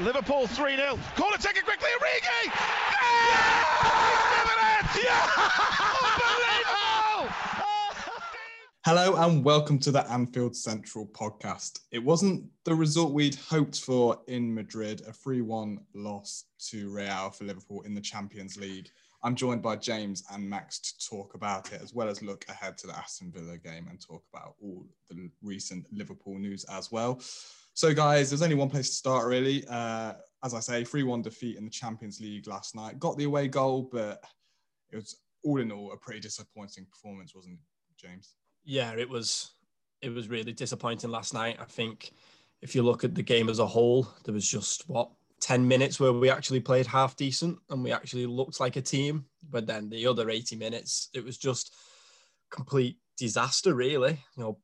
Liverpool 3 0. Corner taken quickly. Origi! Yeah! yeah! Unbelievable! Hello and welcome to the Anfield Central podcast. It wasn't the result we'd hoped for in Madrid, a 3 1 loss to Real for Liverpool in the Champions League. I'm joined by James and Max to talk about it, as well as look ahead to the Aston Villa game and talk about all the recent Liverpool news as well. So, guys, there's only one place to start, really. Uh, as I say, 3 1 defeat in the Champions League last night. Got the away goal, but it was all in all a pretty disappointing performance, wasn't it, James? Yeah, it was. It was really disappointing last night. I think if you look at the game as a whole, there was just what 10 minutes where we actually played half decent and we actually looked like a team. But then the other 80 minutes, it was just complete disaster, really. You know,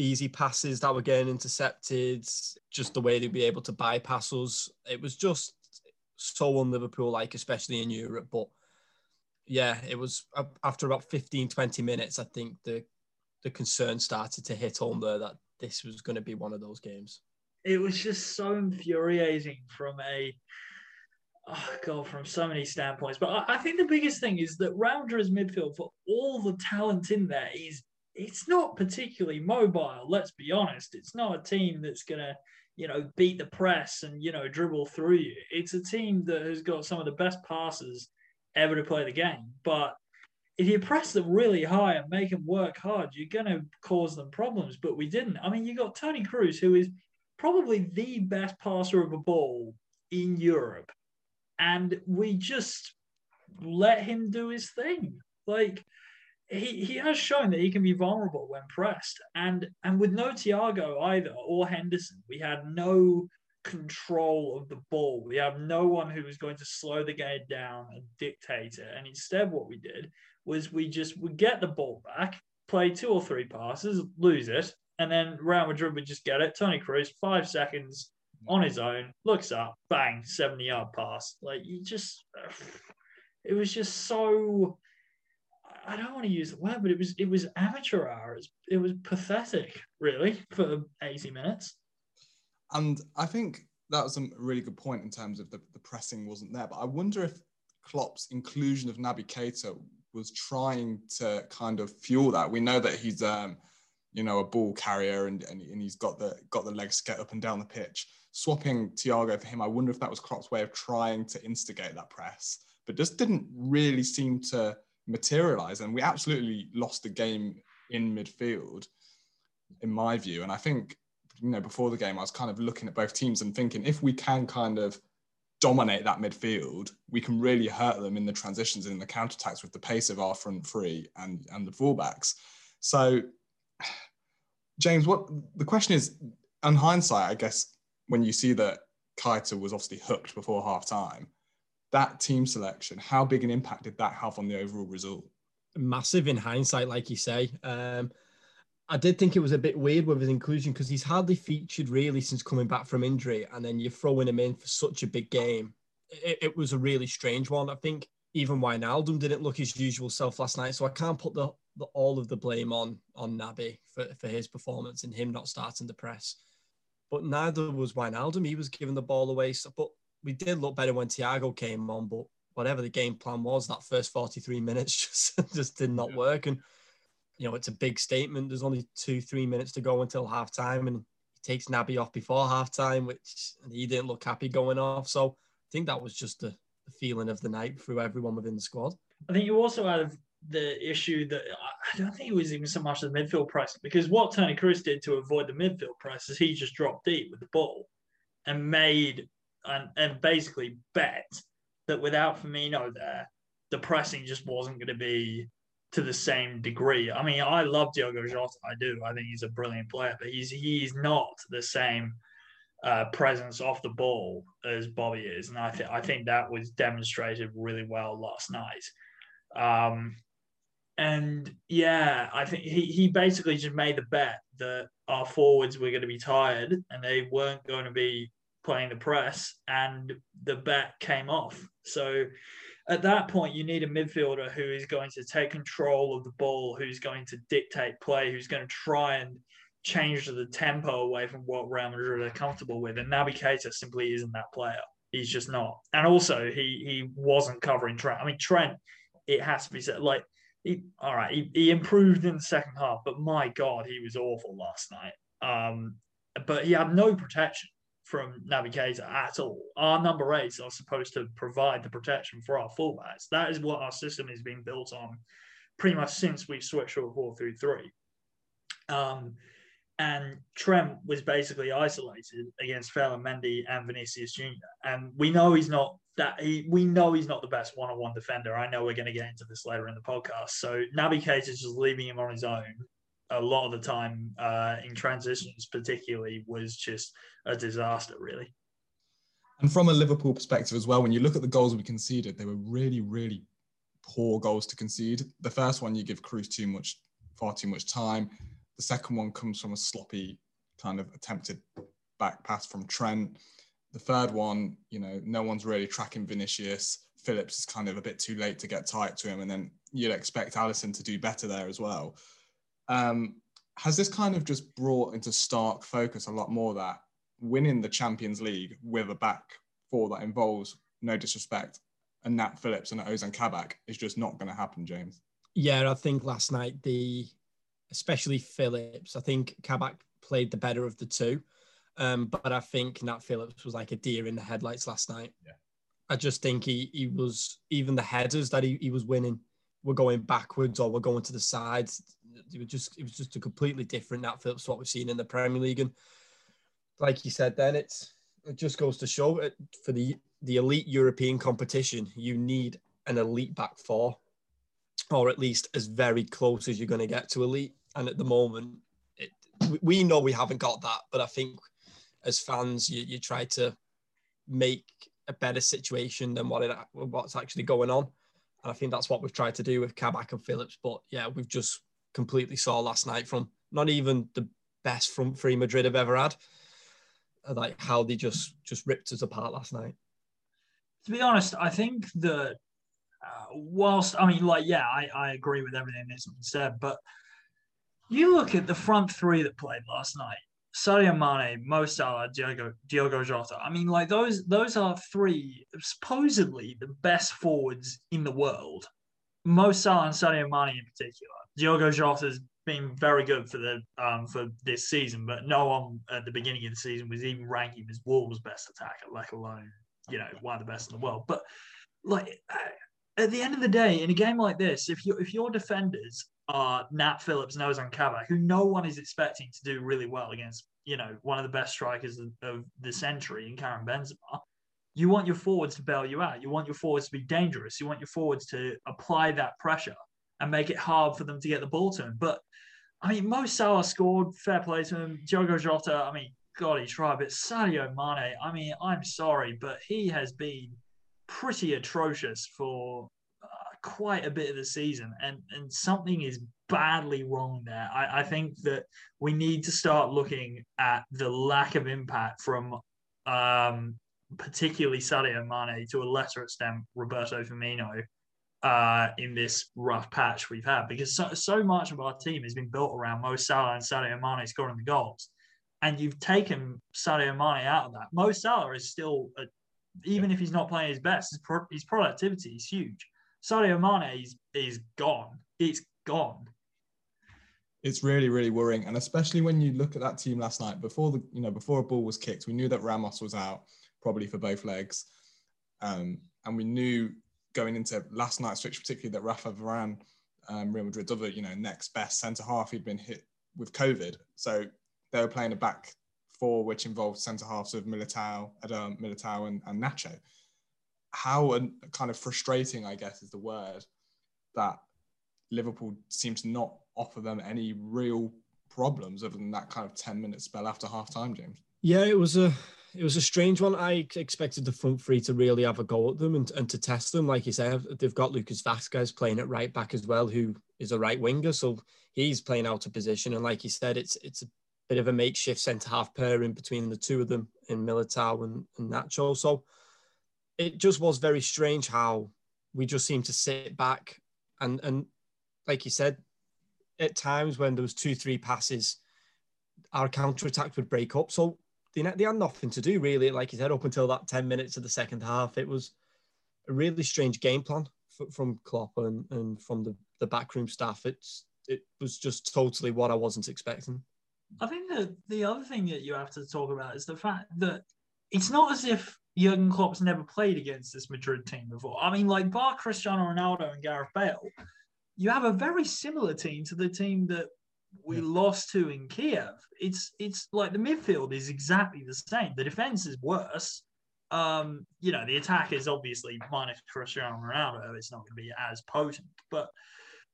easy passes that were getting intercepted, just the way they'd be able to bypass us. It was just so un Liverpool like, especially in Europe. But yeah, it was after about 15, 20 minutes, I think the the concern started to hit home there that this was going to be one of those games. It was just so infuriating from a oh god, from so many standpoints. But I, think the biggest thing is that Real Madrid's midfield, for all the talent in there, is it's not particularly mobile. Let's be honest. It's not a team that's gonna, you know, beat the press and you know dribble through you. It's a team that has got some of the best passes ever to play the game. But if you press them really high and make them work hard, you're gonna cause them problems. But we didn't. I mean, you got Toni Kroos, who is probably the best passer of a ball in Europe, and we just let him do his thing. Like he, he has shown that he can be vulnerable when pressed. And and with no Thiago either or Henderson, we had no control of the ball. We have no one who was going to slow the game down and dictate it. And instead, what we did was we just would get the ball back, play two or three passes, lose it, and then Real Madrid would just get it. Toni Kroos, five seconds on his own, looks up, bang, 70 yard pass. Like you just, it was just so I don't want to use the word, but it was it was amateur hours. It was pathetic, really, for 80 minutes. And I think that was a really good point in terms of the, the pressing wasn't there. But I wonder if Klopp's inclusion of Naby Keita was trying to kind of fuel that. We know that he's um, you know, a ball carrier and, and, and he's got the got the legs to get up and down the pitch. Swapping Thiago for him, I wonder if that was Klopp's way of trying to instigate that press, but just didn't really seem to materialize. And we absolutely lost the game in midfield, in my view. And I think, you know, before the game, I was kind of looking at both teams and thinking if we can kind of dominate that midfield, we can really hurt them in the transitions and in the counterattacks with the pace of our front three and, and the fullbacks. So, James, what the question is, in hindsight, I guess, when you see that Keita was obviously hooked before half time, that team selection, how big an impact did that have on the overall result? Massive in hindsight, like you say. Um, I did think it was a bit weird with his inclusion because he's hardly featured really since coming back from injury, and then you're throwing him in for such a big game. It, it was a really strange one. I think even Wijnaldum didn't look his usual self last night, so I can't put the, the all of the blame on on Naby for, for his performance and him not starting the press. But neither was Wijnaldum. He was giving the ball away. So, but we did look better when Thiago came on, but whatever the game plan was, that first 43 minutes just just did not work. And you know, it's a big statement. There's only two, three minutes to go until half time, and he takes Naby off before half time, which he didn't look happy going off. So I think that was just the, the feeling of the night through everyone within the squad. I think you also had the issue that I don't think it was even so much the midfield press because what Toni Kroos did to avoid the midfield press is he just dropped deep with the ball and made and, and basically bet that without Firmino there, the pressing just wasn't going to be to the same degree. I mean, I love Diogo Jota. I do. I think he's a brilliant player, but he's he's not the same uh, presence off the ball as Bobby is, and I think I think that was demonstrated really well last night. Um, and yeah, I think he he basically just made the bet that our forwards were going to be tired and they weren't going to be playing the press, and the bet came off. So at that point, you need a midfielder who is going to take control of the ball, who's going to dictate play, who's going to try and change the tempo away from what Real Madrid are comfortable with, and Naby Keita simply isn't that player. He's just not. And also, he he wasn't covering Trent. I mean, Trent, it has to be said, like he all right, he, he improved in the second half, but my God, he was awful last night. Um, but he had no protection from Keita at all. Our number eights are supposed to provide the protection for our fullbacks. That is what our system is being built on pretty much since we switched to a 4 3 3. Um, and Trent was basically isolated against Ferland Mendy and Vinicius Jr. And we know he's not that he we know he's not the best one-on-one defender. I know we're going to get into this later in the podcast. So Naby Keita is just leaving him on his own a lot of the time uh, in transitions, particularly, was just a disaster, really. And from a Liverpool perspective as well, when you look at the goals we conceded, they were really, really poor goals to concede. The first one, you give Kroos too much, far too much time. The second one comes from a sloppy kind of attempted back pass from Trent. The third one, you know, no one's really tracking Vinicius. Phillips is kind of a bit too late to get tight to him, and then you'd expect Alisson to do better there as well. Um, has this kind of just brought into stark focus a lot more that winning the Champions League with a back four that involves, no disrespect, and Nat Phillips and Ozan Kabak is just not going to happen, James? Yeah, I think last night the, especially Phillips, I think Kabak played the better of the two. Um, but I think Nat Phillips was like a deer in the headlights last night. Yeah. I just think he he was even the headers that he, he was winning were going backwards or were going to the sides. It was just it was just a completely different Nat Phillips what we've seen in the Premier League. And like you said, then it's it just goes to show it for the the elite European competition, you need an elite back four, or at least as very close as you're going to get to elite. And at the moment, it, we know we haven't got that, but I think as fans, you, you try to make a better situation than what it what's actually going on. And I think that's what we've tried to do with Kabak and Phillips. But yeah, we've just completely saw last night from not even the best front three Madrid have ever had, like how they just just ripped us apart last night. To be honest, I think that uh, whilst I mean, like, yeah, I, I agree with everything that's been said, but you look at the front three that played last night. Sadio Mane, Mo Salah, Diogo Diogo Jota. I mean, like those those are three supposedly the best forwards in the world. Mo Salah and Sadio Mane in particular. Diogo Jota's been very good for the um, for this season, but no one at the beginning of the season was even ranking as Wolves' best attacker, let alone you know one of the best in the world. But like at the end of the day, in a game like this, if you if your defenders are Nat Phillips and Ozan Kabak, who no one is expecting to do really well against, you know, one of the best strikers of, of the century in Karim Benzema, you want your forwards to bail you out. You want your forwards to be dangerous. You want your forwards to apply that pressure and make it hard for them to get the ball to him. But I mean, Mo Salah scored, fair play to him. Diogo Jota, I mean, God, he tried. But Sadio Mane, I mean, I'm sorry, but he has been pretty atrocious for uh, quite a bit of the season, and and something is badly wrong there. I, I think that we need to start looking at the lack of impact from um, particularly Sadio Mane to a lesser extent Roberto Firmino uh, in this rough patch we've had because so, so much of our team has been built around Mo Salah and Sadio Mane scoring the goals. And you've taken Sadio Mane out of that. Mo Salah is still, a, even if he's not playing his best, his, pro, his productivity is huge. Sadio Mane is, is gone. It's gone. It's really, really worrying, and especially when you look at that team last night. Before the, you know, before a ball was kicked, we knew that Ramos was out, probably for both legs, um, and we knew going into last night's switch, particularly that Rafa Varane, um, Real Madrid's other, you know, next best centre half, he'd been hit with COVID, so they were playing a back four, which involved centre halves of Militao, Adam, Militao, and, and Nacho. How and kind of frustrating, I guess, is the word that Liverpool seems to not offer them any real problems other than that kind of 10 minute spell after half time, James. Yeah, it was a it was a strange one. I expected the front three to really have a go at them and, and to test them. Like you said, they've got Lucas Vázquez playing at right back as well, who is a right winger. So he's playing out of position. And like you said, it's it's a bit of a makeshift centre half pairing between the two of them in Militao and, and Nacho. So it just was very strange how we just seemed to sit back and and like you said, at times when there was two, three passes, our counter attack would break up. So they, they had nothing to do really. Like you said, up until that 10 minutes of the second half, it was a really strange game plan from Klopp and, and from the, the backroom staff. It's it was just totally what I wasn't expecting. I think that the other thing that you have to talk about is the fact that it's not as if Jurgen Klopp's never played against this Madrid team before. I mean, like bar Cristiano Ronaldo and Gareth Bale, you have a very similar team to the team that we yeah. lost to in Kiev. It's it's like the midfield is exactly the same. The defense is worse. Um, you know, the attack is obviously minus Cristiano Ronaldo. It's not going to be as potent, but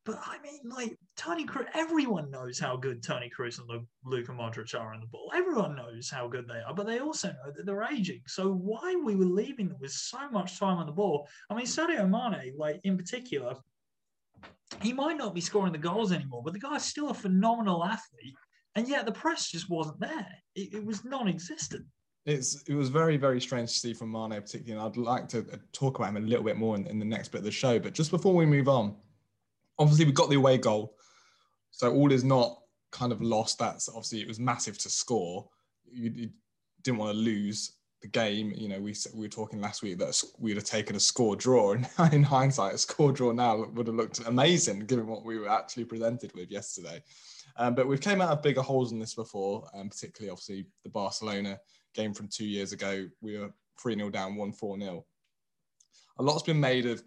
but I mean, like Toni Kroos, everyone knows how good Toni Kroos and Luka Modric are on the ball. Everyone knows how good they are, but they also know that they're aging. So why we were leaving them with so much time on the ball? I mean, Sadio Mane, like in particular, he might not be scoring the goals anymore, but the guy's still a phenomenal athlete. And yet the press just wasn't there. It, it was non-existent. It's it was very very strange to see from Mane particularly, and I'd like to talk about him a little bit more in, in the next bit of the show. But just before we move on, obviously we got the away goal, so all is not kind of lost. That's obviously it was massive to score. You, you didn't want to lose the game. You know, we we were talking last week that we'd have taken a score draw, and in hindsight, a score draw now would have looked amazing given what we were actually presented with yesterday. Um, but we've came out of bigger holes than this before, um, particularly obviously the Barcelona game from two years ago. We were 3 0 down, 1 4 0. A lot's been made of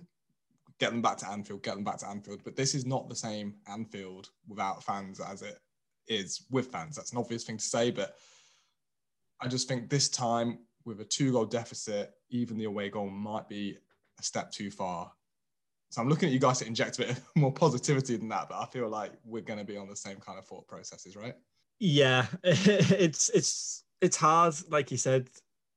get them back to Anfield, get them back to Anfield. But this is not the same Anfield without fans as it is with fans. That's an obvious thing to say, but I just think this time with a two goal deficit, even the away goal might be a step too far. So I'm looking at you guys to inject a bit more positivity than that, but I feel like we're going to be on the same kind of thought processes, right? Yeah, it's it's it's hard, like you said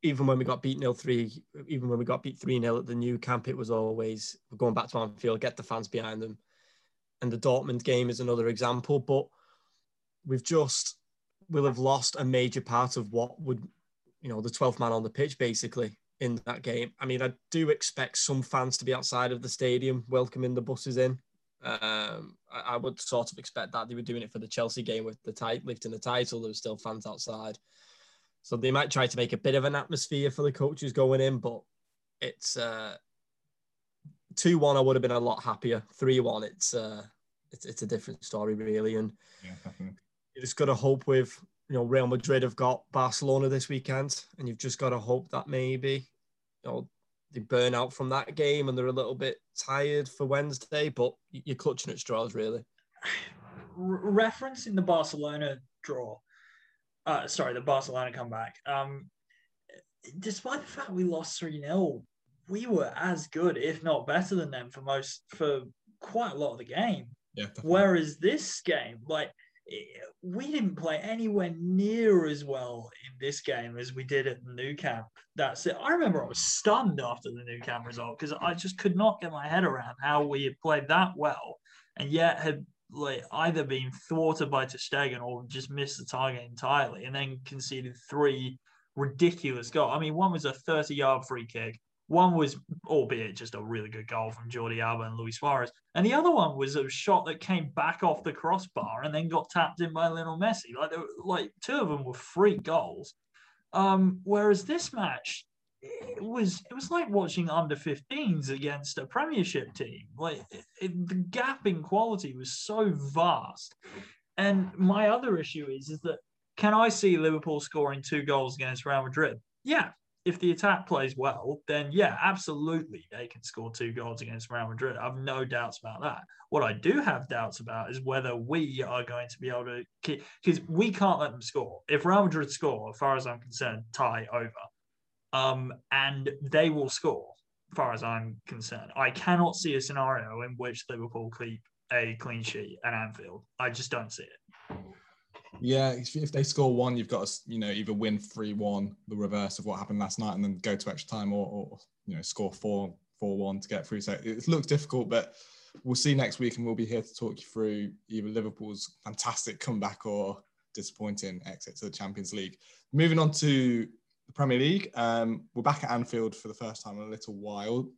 even when we got beat nil three, even when we got beat three 0 at the Nou Camp, it was always going back to Anfield, get the fans behind them. And the Dortmund game is another example, but we've just will have lost a major part of what would, you know, the 12th man on the pitch basically in that game. I mean, I do expect some fans to be outside of the stadium welcoming the buses in. Um, I, I, would sort of expect that they were doing it for the Chelsea game with the tight lifting the title. There were still fans outside. So they might try to make a bit of an atmosphere for the coaches going in, but it's uh, two one. I would have been a lot happier. Three one, it's uh, it's it's a different story really, and yeah. You just got to hope with you know Real Madrid have got Barcelona this weekend, and you've just got to hope that maybe you know they burn out from that game and they're a little bit tired for Wednesday, but you're clutching at straws really. Referencing the Barcelona draw, uh, sorry, the Barcelona comeback. Um, despite the fact we lost 3 0, we were as good, if not better than them for most, for quite a lot of the game. Yeah. Whereas this game, like, we didn't play anywhere near as well in this game as we did at the Nou Camp. That's it. I remember I was stunned after the Nou Camp result because I just could not get my head around how we had played that well and yet had like either been thwarted by ter Stegen or just missed the target entirely, and then conceded three ridiculous goals. I mean, one was a 30-yard free kick. One was, albeit just a really good goal from Jordi Alba and Luis Suarez, and the other one was a shot that came back off the crossbar and then got tapped in by Lionel Messi. Like, were, like two of them were free goals. Um, whereas this match, it was it was like watching under 15s against a premiership team like it, it, the gap in quality was so vast and my other issue is is that can i see liverpool scoring two goals against real madrid yeah if the attack plays well then yeah absolutely they can score two goals against real madrid i have no doubts about that what i do have doubts about is whether we are going to be able to keep because we can't let them score if real madrid score as far as i'm concerned tie over um, and they will score, as far as I'm concerned. I cannot see a scenario in which Liverpool keep a clean sheet at Anfield. I just don't see it. Yeah, if they score one, you've got to you know either win three one, the reverse of what happened last night, and then go to extra time, or, or you know score four four one to get through. So it looks difficult, but we'll see next week, and we'll be here to talk you through either Liverpool's fantastic comeback or disappointing exit to the Champions League. Moving on to the Premier League. Um, we're back at Anfield for the first time in a little while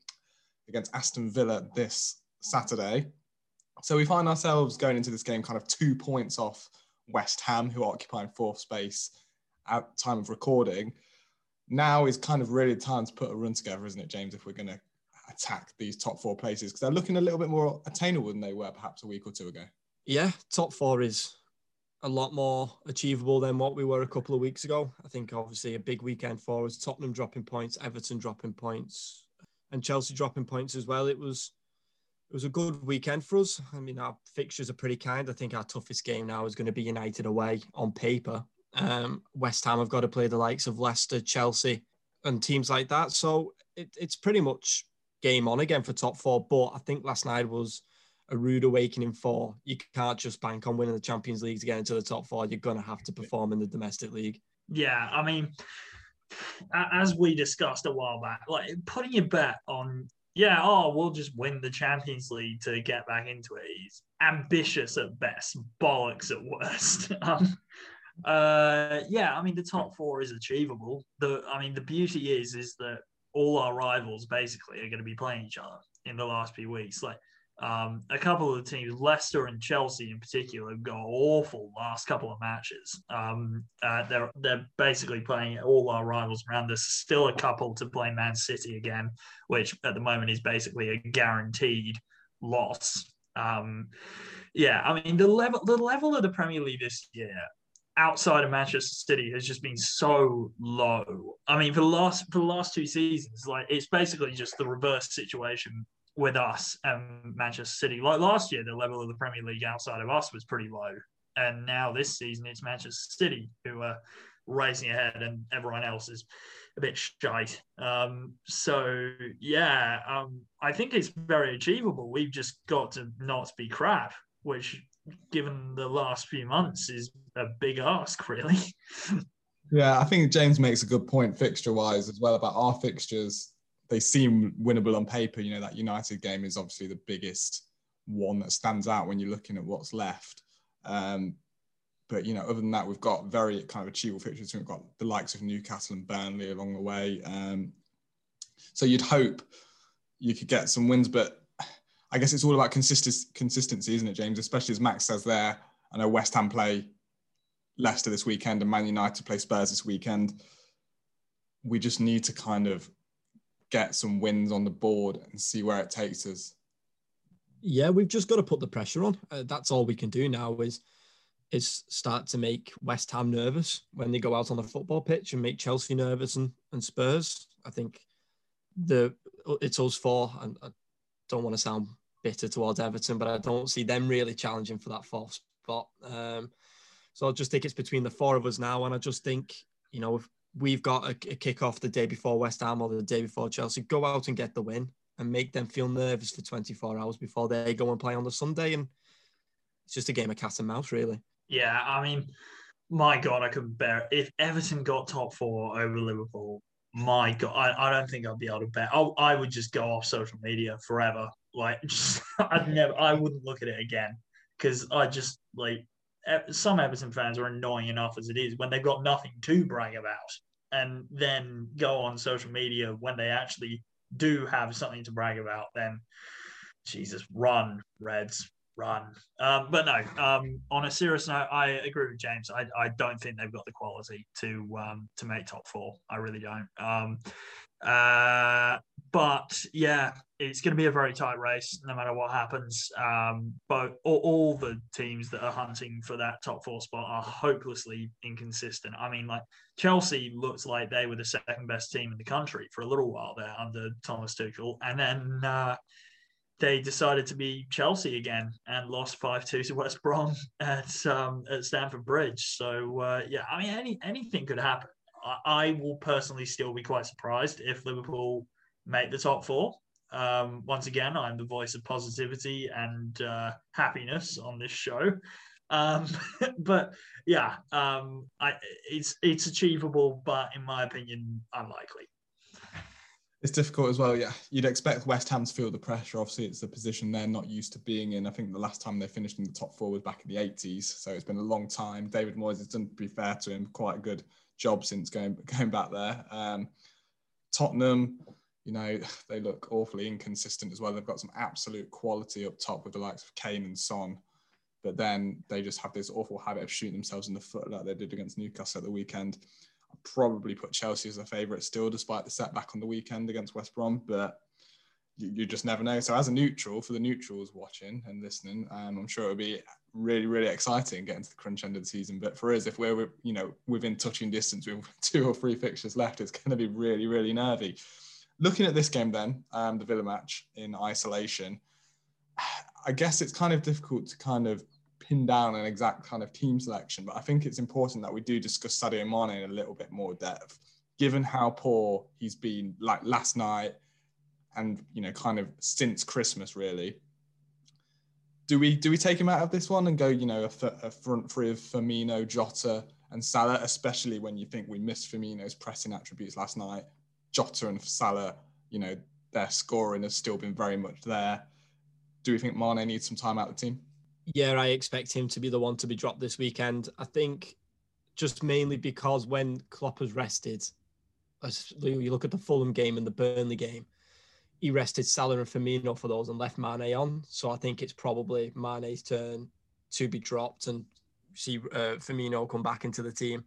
against Aston Villa this Saturday. So we find ourselves going into this game kind of two points off West Ham, who are occupying fourth space at time of recording. Now is kind of really time to put a run together, isn't it, James? If we're going to attack these top four places, because they're looking a little bit more attainable than they were perhaps a week or two ago. Yeah, top four is a lot more achievable than what we were a couple of weeks ago. I think obviously a big weekend for us. Tottenham dropping points, Everton dropping points, and Chelsea dropping points as well. It was was a good weekend for us. I mean, our fixtures are pretty kind. I think our toughest game now is going to be United away on paper. Um, West Ham have got to play the likes of Leicester, Chelsea, and teams like that. So it, it's pretty much game on again for top four. But I think last night was a rude awakening for you can't just bank on winning the Champions League to get into the top four. You're going to have to perform in the domestic league. Yeah, I mean, as we discussed a while back, like putting your bet on, yeah, oh, we'll just win the Champions League to get back into it is ambitious at best, bollocks at worst. um, uh, yeah, I mean, the top four is achievable. The, I mean, the beauty is, is that all our rivals basically are going to be playing each other in the last few weeks. Like, um, a couple of the teams, Leicester and Chelsea in particular, have got awful last couple of matches. Um, uh, they're they're basically playing all our rivals around. There's still a couple to play Man City again, which at the moment is basically a guaranteed loss. Um, yeah, I mean the level the level of the Premier League this year outside of Manchester City has just been so low. I mean, for the last for the last two seasons, like it's basically just the reverse situation with us and Manchester City. Like last year, the level of the Premier League outside of us was pretty low. And now this season, it's Manchester City who are racing ahead and everyone else is a bit shite. Um, so, yeah, um, I think it's very achievable. We've just got to not be crap, which, given the last few months, is a big ask, really. yeah, I think James makes a good point fixture wise as well about our fixtures they seem winnable on paper. You know, that United game is obviously the biggest one that stands out when you're looking at what's left. Um, but you know, other than that, we've got very kind of achievable fixtures. We've got the likes of Newcastle and Burnley along the way. Um, so you'd hope you could get some wins, but I guess it's all about consistency, consistency, isn't it, James? Especially as Max says there. I know West Ham play Leicester this weekend and Man United play Spurs this weekend. We just need to kind of get some wins on the board and see where it takes us. Yeah, we've just got to put the pressure on. Uh, that's all we can do now is is start to make West Ham nervous when they go out on the football pitch and make Chelsea nervous and, and Spurs. I think the it's us four, and I don't want to sound bitter towards Everton, but I don't see them really challenging for that fourth spot. Um, so I just think it's between the four of us now, and I just think you know if we've got a, a kick off the day before West Ham or the day before Chelsea, go out and get the win and make them feel nervous for 24 hours before they go and play on the Sunday. And it's just a game of cat and mouse, really. Yeah, I mean, my God, I couldn't bear it. If Everton got top four over Liverpool, my God, I, I don't think I'd be able to bet. I, I would just go off social media forever. Like, just, I'd never, I wouldn't look at it again because I just like some Everton fans are annoying enough as it is when they've got nothing to brag about and then go on social media when they actually do have something to brag about, then Jesus, run, Reds, run. Um, but no, um, on a serious note, I agree with James. I, I don't think they've got the quality to um, to make top four. I really don't. Uh, but yeah, it's going to be a very tight race no matter what happens. Um, but all, all, the teams that are hunting for that top four spot are hopelessly inconsistent. I mean, like Chelsea looks like they were the second best team in the country for a little while there under Thomas Tuchel, and then uh, they decided to be Chelsea again and lost five two to West Brom at um, at Stamford Bridge. So uh, yeah, I mean, any anything could happen. I, will personally still be quite surprised if Liverpool make the top four. Um, once again, I'm the voice of positivity and uh, happiness on this show. Um, but yeah, um, I, it's it's achievable, but in my opinion, unlikely. It's difficult as well. Yeah, you'd expect West Ham to feel the pressure. Obviously, it's a position they're not used to being in. I think the last time they finished in the top four was back in the 80s, so it's been a long time. David Moyes has done, to be fair to him, quite a good job since going going back there. Um, Tottenham, you know, they look awfully inconsistent as well. They've got some absolute quality up top with the likes of Kane and Son. but then they just have this awful habit of shooting themselves in the foot like they did against Newcastle at the weekend. I'd probably put Chelsea as a favourite still, despite the setback on the weekend against West Brom, but you, you, just never know. So as a neutral, for the neutrals watching and listening, um, I'm sure it'll be really, really exciting getting to the crunch end of the season. But for us, if we're you know within touching distance with two or three fixtures left, it's going to be really, really nervy. Looking at this game, then um, the Villa match in isolation, I guess it's kind of difficult to kind of pin down an exact kind of team selection, but I think it's important that we do discuss Sadio Mane in a little bit more depth, given how poor he's been, like last night, and you know, kind of since Christmas, really. Do we do we take him out of this one and go, you know, a, a front three of Firmino, Jota, and Salah, especially when you think we missed Firmino's pressing attributes last night? Jota and Salah, you know, their scoring has still been very much there. Do we think Mane needs some time out of the team? Yeah, I expect him to be the one to be dropped this weekend. I think just mainly because when Klopp has rested, you look at the Fulham game and the Burnley game, he rested Salah and Firmino for those and left Mane on. So I think it's probably Mane's turn to be dropped and see uh, Firmino come back into the team.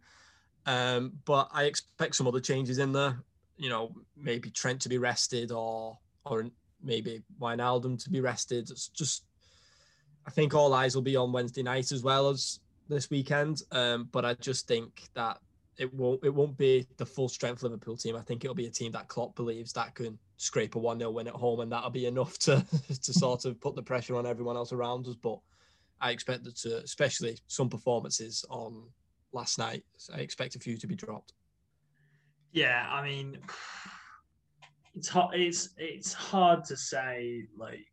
Um, but I expect some other changes in there. You know, maybe Trent to be rested or or maybe Wijnaldum to be rested. It's just, I think all eyes will be on Wednesday night as well as this weekend. Um, but I just think that it won't it won't be the full strength Liverpool team. I think it'll be a team that Klopp believes that can scrape a 1 0 win at home, and that'll be enough to to sort of put the pressure on everyone else around us. But I expect that to, especially some performances on last night, I expect a few to be dropped. Yeah, I mean, it's hard. It's it's hard to say like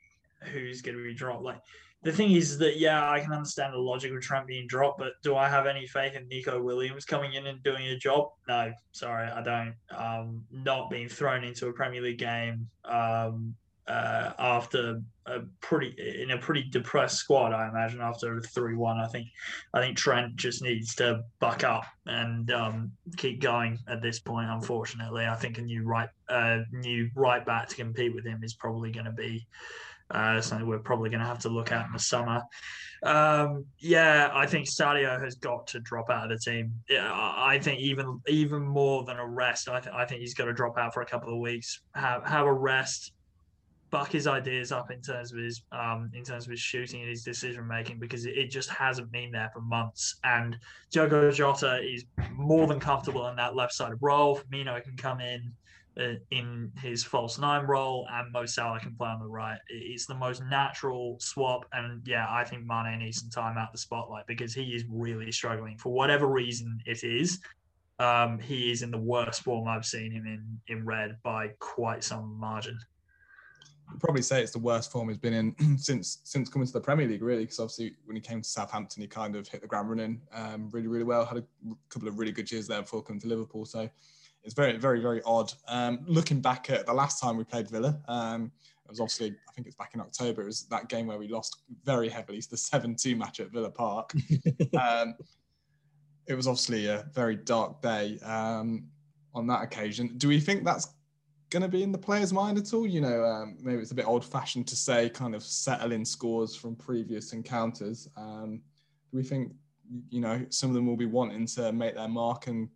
who's going to be dropped. Like the thing is that yeah, I can understand the logic of Trent being dropped, but do I have any faith in Neco Williams coming in and doing a job? No, sorry, I don't. Um, not being thrown into a Premier League game um, uh, after a pretty in a pretty depressed squad, I imagine after a three one. I think I think Trent just needs to buck up and um, keep going at this point. Unfortunately, I think a new right uh, new right back to compete with him is probably going to be uh, something we're probably going to have to look at in the summer. Um, yeah, I think Sadio has got to drop out of the team. Yeah, I think even even more than a rest, I, th- I think he's got to drop out for a couple of weeks, have have a rest, buck his ideas up in terms of his um, in terms of his shooting and his decision making because it, it, just hasn't been there for months. And Diogo Jota is more than comfortable in that left sided role. Firmino can come in in his false nine role, and Mo Salah can play on the right. It's the most natural swap, and yeah, I think Mane needs some time out the spotlight because he is really struggling for whatever reason it is. Um, he is in the worst form I've seen him in in red by quite some margin. I'd probably say it's the worst form he's been in since since coming to the Premier League, really. Because obviously, when he came to Southampton, he kind of hit the ground running um, really, really well. Had a couple of really good years there before coming to Liverpool. So it's very, very, very odd. Um, looking back at the last time we played Villa, um, it was obviously, I think it's back in October, it was that game where we lost very heavily, it's the 7 2 match at Villa Park. um, it was obviously a very dark day um, on that occasion. Do we think that's going to be in the player's mind at all? You know, um, maybe it's a bit old fashioned to say kind of settling scores from previous encounters. Um, do we think, you know, some of them will be wanting to make their mark and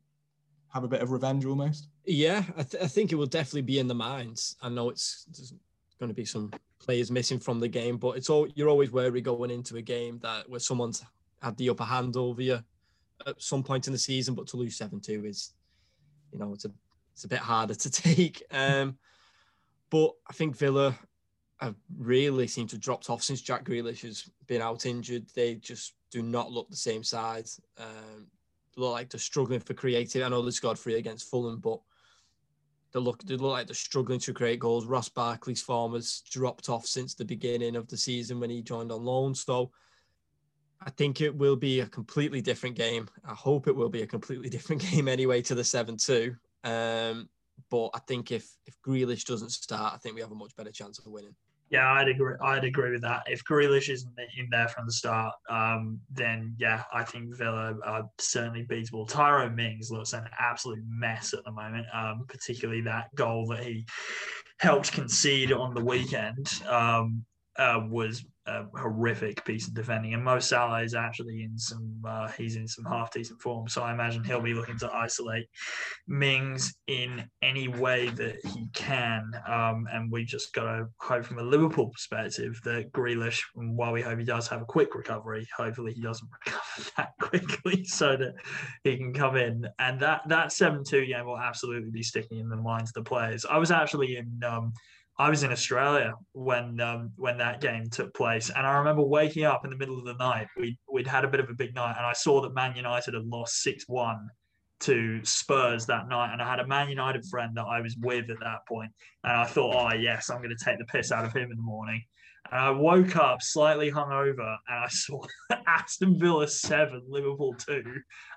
have a bit of revenge almost? Yeah, I, th- I think it will definitely be in the minds. I know it's going to be some players missing from the game, but it's all you're always wary going into a game that where someone's had the upper hand over you at some point in the season, but to lose seven two is, you know, it's a it's a bit harder to take. Um, but I think Villa have really seemed to have dropped off since Jack Grealish has been out injured. They just do not look the same size. Um, look like they're struggling for creative. I know they scored three against Fulham, but they look they look like they're struggling to create goals. Ross Barkley's form has dropped off since the beginning of the season when he joined on loan. So I think it will be a completely different game. I hope it will be a completely different game anyway to the seven two. Um, but I think if if Grealish doesn't start, I think we have a much better chance of winning. Yeah, I'd agree. I'd agree with that. If Grealish isn't in there from the start, um, then yeah, I think Villa are certainly beatable. Tyrone Mings looks an absolute mess at the moment, um, particularly that goal that he helped concede on the weekend. Um, uh, was a horrific piece of defending, and Mo Salah is actually in some uh, he's in some half decent form. So I imagine he'll be looking to isolate Mings in any way that he can. Um, and we just got to hope from a Liverpool perspective that Grealish, while we hope he does have a quick recovery, hopefully he doesn't recover that quickly so that he can come in. And that that seven two game will absolutely be sticking in the minds of the players. I was actually in. Um, I was in Australia when um, when that game took place, and I remember waking up in the middle of the night. We we'd had a bit of a big night, and I saw that Man United had lost six one to Spurs that night, and I had a Man United friend that I was with at that point, and I thought, oh yes, I'm going to take the piss out of him in the morning. And I woke up slightly hungover and I saw Aston Villa seven, Liverpool two,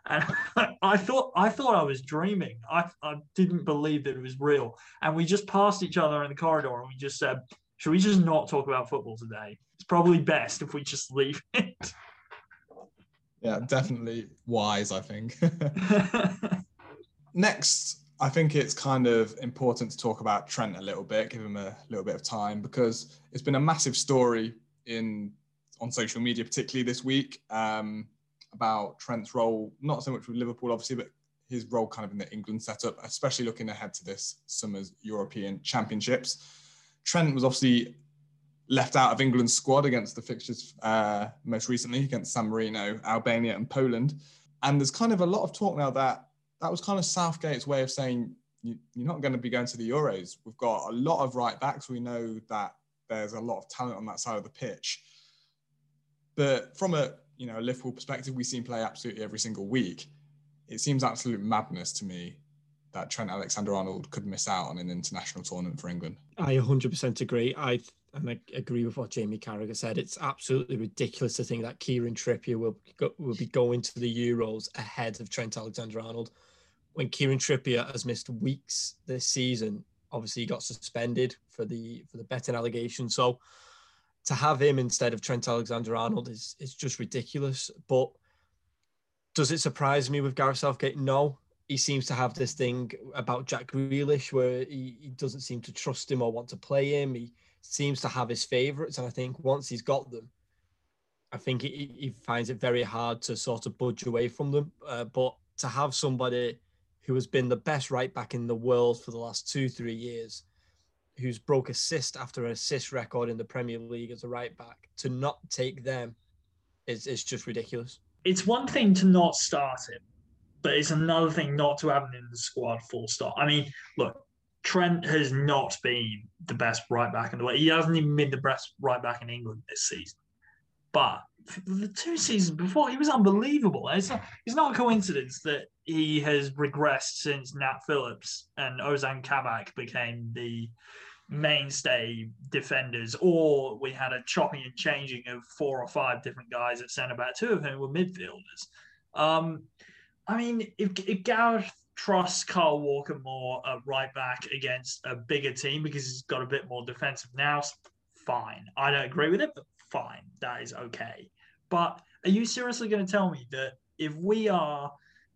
and I thought I thought I was dreaming. I, I didn't believe that it was real. And we just passed each other in the corridor and we just said, "Should we just not talk about football today? It's probably best if we just leave it." Yeah, definitely wise. I think. Next, I think it's kind of important to talk about Trent a little bit, give him a little bit of time because it's been a massive story in on social media, particularly this week, um, about Trent's role, not so much with Liverpool, obviously, but his role kind of in the England setup, especially looking ahead to this summer's European Championships. Trent was obviously left out of England's squad against the fixtures uh, most recently against San Marino, Albania, and Poland. And there's kind of a lot of talk now that that was kind of Southgate's way of saying you, are not going to be going to the Euros. We've got a lot of right backs. We know that there's a lot of talent on that side of the pitch. But from a you know a Liverpool perspective, we see him play absolutely every single week. It seems absolute madness to me that Trent Alexander-Arnold could miss out on an international tournament for England. I 100% agree. I and I agree with what Jamie Carragher said. It's absolutely ridiculous to think that Kieran Trippier will will be going to the Euros ahead of Trent Alexander-Arnold. When Kieran Trippier has missed weeks this season, obviously he got suspended for the for the betting allegation. So to have him instead of Trent Alexander-Arnold is is just ridiculous. But does it surprise me with Gareth Southgate? No. He seems to have this thing about Jack Grealish where he, he doesn't seem to trust him or want to play him. He seems to have his favourites, and I think once he's got them, I think he, he, finds it very hard to sort of budge away from them. Uh, but to have somebody who has been the best right back in the world for the last two, three years, who's broke assist after assist record in the Premier League as a right back, to not take them is, is just ridiculous. It's one thing to not start him, but it's another thing not to have him in the squad full stop. I mean, look, Trent has not been the best right back in the world. He hasn't even been the best right back in England this season. But the two seasons before, he was unbelievable. It's not, it's not a coincidence that he has regressed since Nat Phillips and Ozan Kabak became the mainstay defenders, or we had a chopping and changing of four or five different guys at centre back, two of whom were midfielders. Um, I mean, if, if Gareth trust Kyle Walker more at right back against a bigger team because he's got a bit more defensive now. Fine. I don't agree with it, but fine. That is okay. But are you seriously going to tell me that if we are,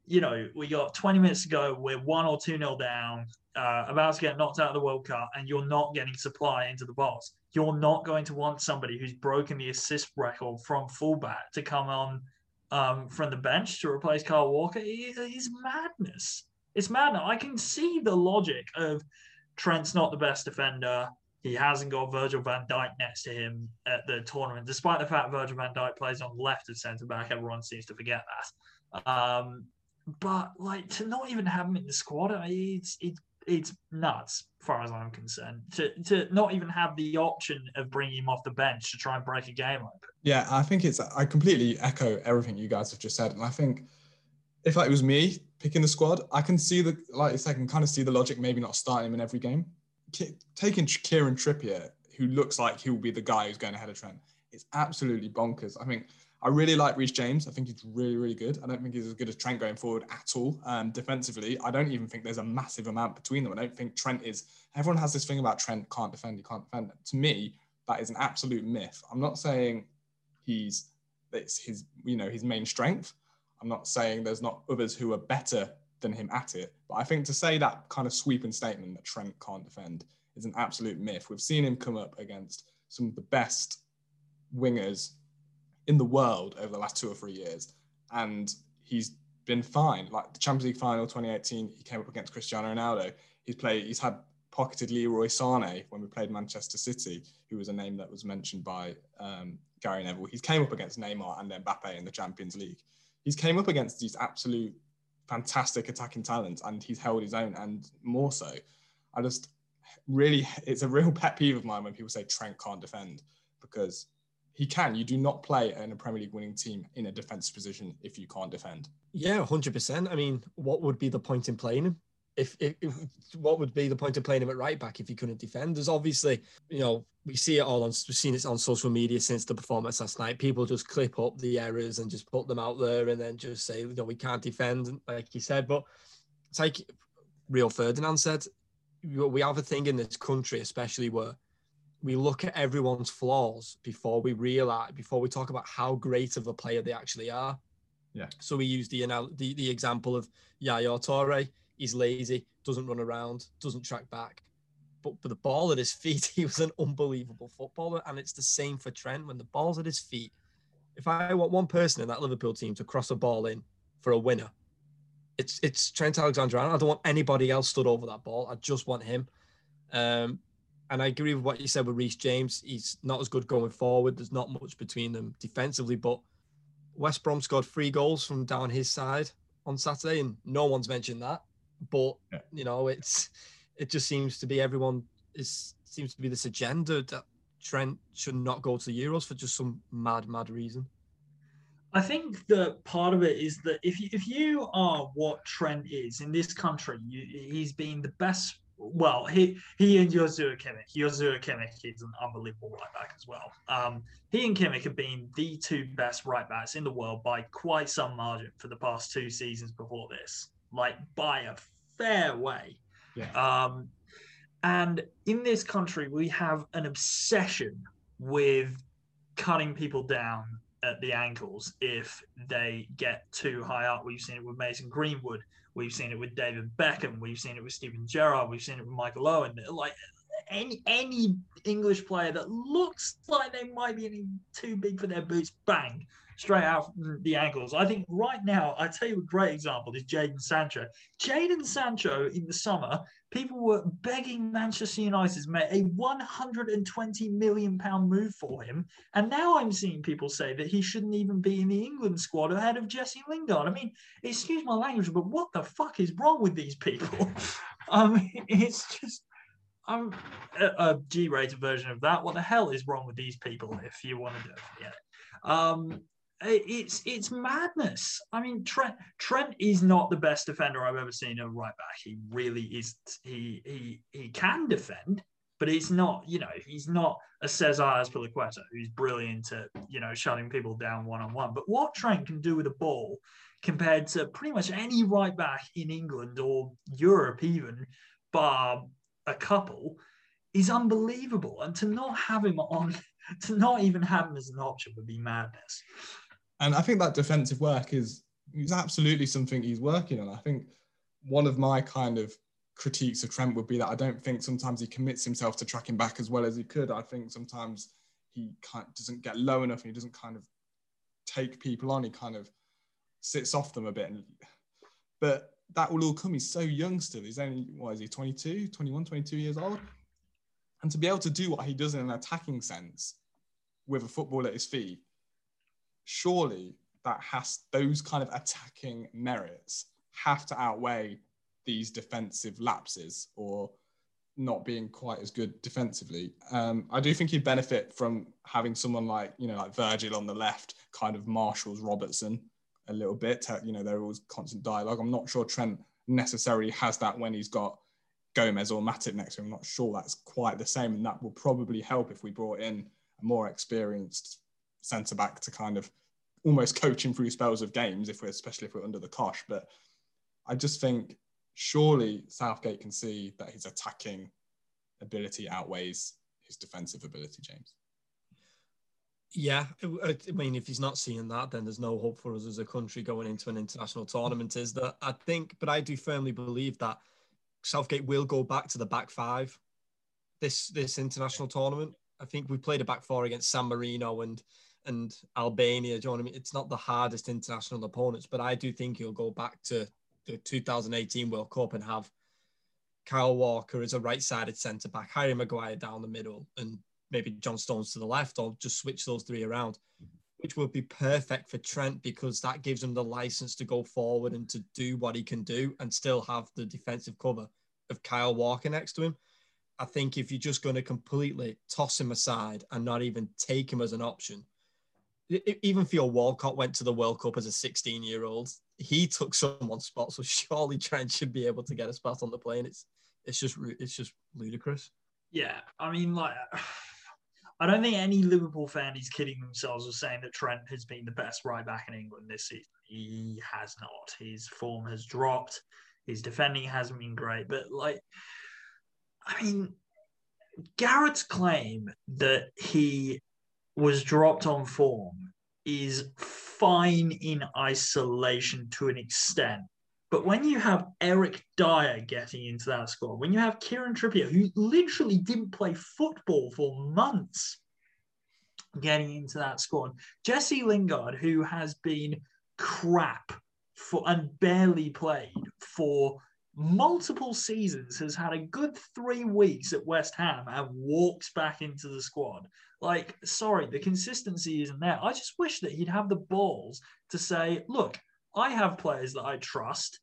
you know, we got 20 minutes to go, we're one or two nil down, uh, about to get knocked out of the World Cup, and you're not getting supply into the box, you're not going to want somebody who's broken the assist record from fullback to come on um, from the bench to replace Carl Walker is madness. It's madness. I can see the logic of Trent's not the best defender. He hasn't got Virgil van Dijk next to him at the tournament, despite the fact Virgil van Dijk plays on the left of centre back. Everyone seems to forget that. Um, but like to not even have him in the squad, it's it's it's nuts, as far as I'm concerned. To to not even have the option of bringing him off the bench to try and break a game open. Yeah, I think it's. I completely echo everything you guys have just said, and I think if like, it was me picking the squad, I can see the like I can kind of see the logic. Maybe not starting him in every game. Taking Kieran Trippier, who looks like he will be the guy who's going ahead of Trent, it's absolutely bonkers. I think I really like Reece James. I think he's really, really good. I don't think he's as good as Trent going forward at all. Um, defensively, I don't even think there's a massive amount between them. I don't think Trent is. Everyone has this thing about Trent can't defend. He can't defend. To me, that is an absolute myth. I'm not saying he's it's his you know his main strength. I'm not saying there's not others who are better than him at it. But I think to say that kind of sweeping statement that Trent can't defend is an absolute myth. We've seen him come up against some of the best wingers in the world over the last two or three years, and he's been fine. Like the Champions League final 2018, he came up against Cristiano Ronaldo. He's played. He's had pocketed Leroy Sane when we played Manchester City, who was a name that was mentioned by um, Gary Neville. He's came up against Neymar and then Mbappe in the Champions League. He's came up against these absolute fantastic attacking talent and he's held his own, and more so. I just really, it's a real pet peeve of mine when people say Trent can't defend because he can. You do not play in a Premier League winning team in a defensive position if you can't defend. Yeah, hundred percent. I mean, what would be the point in playing him? If, if, if, what would be the point of playing him at right back if he couldn't defend? There's obviously, you know, we see it all on we've seen it on social media since the performance last night. People just clip up the errors and just put them out there and then just say, you know, we can't defend, like you said. But it's like Rio Ferdinand said, we have a thing in this country, especially where we look at everyone's flaws before we realize, before we talk about how great of a player they actually are. Yeah. So we use the the, the example of Yaya Toure. He's lazy, doesn't run around, doesn't track back. But for the ball at his feet, he was an unbelievable footballer. And it's the same for Trent. When the ball's at his feet, if I want one person in that Liverpool team to cross a ball in for a winner, it's it's Trent Alexander-Arnold. I don't want anybody else stood over that ball. I just want him. Um, and I agree with what you said with Reece James. He's not as good going forward. There's not much between them defensively, but West Brom scored three goals from down his side on Saturday, and no one's mentioned that. But yeah. you know, it's it just seems to be everyone is seems to be this agenda that Trent should not go to the Euros for just some mad, mad reason. I think that part of it is that if you, if you are what Trent is in this country, you, he's been the best well, he he and Joshua Kimmich. Joshua Kimmich is an unbelievable right back as well. Um, he and Kimmich have been the two best right backs in the world by quite some margin for the past two seasons before this, like by a fair way. Yeah. Um, and in this country, we have an obsession with cutting people down at the ankles if they get too high up. We've seen it with Mason Greenwood. We've seen it with David Beckham. We've seen it with Steven Gerrard. We've seen it with Michael Owen. Like any any English player that looks like they might be too big for their boots, bang, straight out the ankles. I think right now, I tell you a great example is Jadon Sancho. Jadon Sancho in the summer, people were begging Manchester United to make a 120 million pound move for him, and now I'm seeing people say that he shouldn't even be in the England squad ahead of Jesse Lingard. I mean, excuse my language, but what the fuck is wrong with these people? um, it's just. I'm a, a G-rated version of that. What the hell is wrong with these people? If you want to do it, yeah. Um, it's it's madness. I mean, Trent Trent is not the best defender I've ever seen a right back. He really is. He he he can defend, but he's not. You know, he's not a Cesar Azpilicueta who's brilliant at you know shutting people down one on one. But what Trent can do with a ball, compared to pretty much any right back in England or Europe, even bar a couple, is unbelievable. And to not have him on, to not even have him as an option would be madness. And I think that defensive work is is absolutely something he's working on. I think one of my kind of critiques of Trent would be that I don't think sometimes he commits himself to tracking back as well as he could. I think sometimes he doesn't get low enough and he doesn't kind of take people on. He kind of sits off them a bit. And, but that will all come. He's so young still. He's only, what is he, 22, 21, 22 years old? And to be able to do what he does in an attacking sense with a football at his feet surely that has those kind of attacking merits have to outweigh these defensive lapses or not being quite as good defensively. Um, I do think he'd benefit from having someone like, you know, like Virgil on the left, kind of marshals Robertson a little bit. You know, they're always constant dialogue. I'm not sure Trent necessarily has that when he's got Gomez or Matip next to him. I'm not sure that's quite the same. And that will probably help if we brought in a more experienced centre back to kind of almost coaching through spells of games if we're especially if we're under the cosh. But I just think surely Southgate can see that his attacking ability outweighs his defensive ability, James. Yeah, I mean, if he's not seeing that, then there's no hope for us as a country going into an international tournament. Is that I think, but I do firmly believe that Southgate will go back to the back five this this international tournament I think we played a back four against San Marino and and Albania. Do you know what I mean? It's not the hardest international opponents, but I do think he'll go back to the 2018 World Cup and have Kyle Walker as a right-sided centre back, Harry Maguire down the middle, and maybe John Stones to the left, or just switch those three around, which would be perfect for Trent because that gives him the license to go forward and to do what he can do and still have the defensive cover of Kyle Walker next to him. I think if you're just going to completely toss him aside and not even take him as an option, even Theo Walcott went to the World Cup as a 16 year old. He took someone's spot, so surely Trent should be able to get a spot on the plane. It's it's just it's just ludicrous. Yeah, I mean, like, I don't think any Liverpool fan is kidding themselves with saying that Trent has been the best right back in England this season. He has not. His form has dropped. His defending hasn't been great, but like, I mean, Gareth's claim that he was dropped on form is fine in isolation to an extent. But when you have Eric Dier getting into that squad, when you have Kieran Trippier, who literally didn't play football for months, getting into that squad, Jesse Lingard, who has been crap for and barely played for multiple seasons, has had a good three weeks at West Ham and walks back into the squad. Like, sorry, the consistency isn't there. I just wish that he'd have the balls to say, look, I have players that I trust.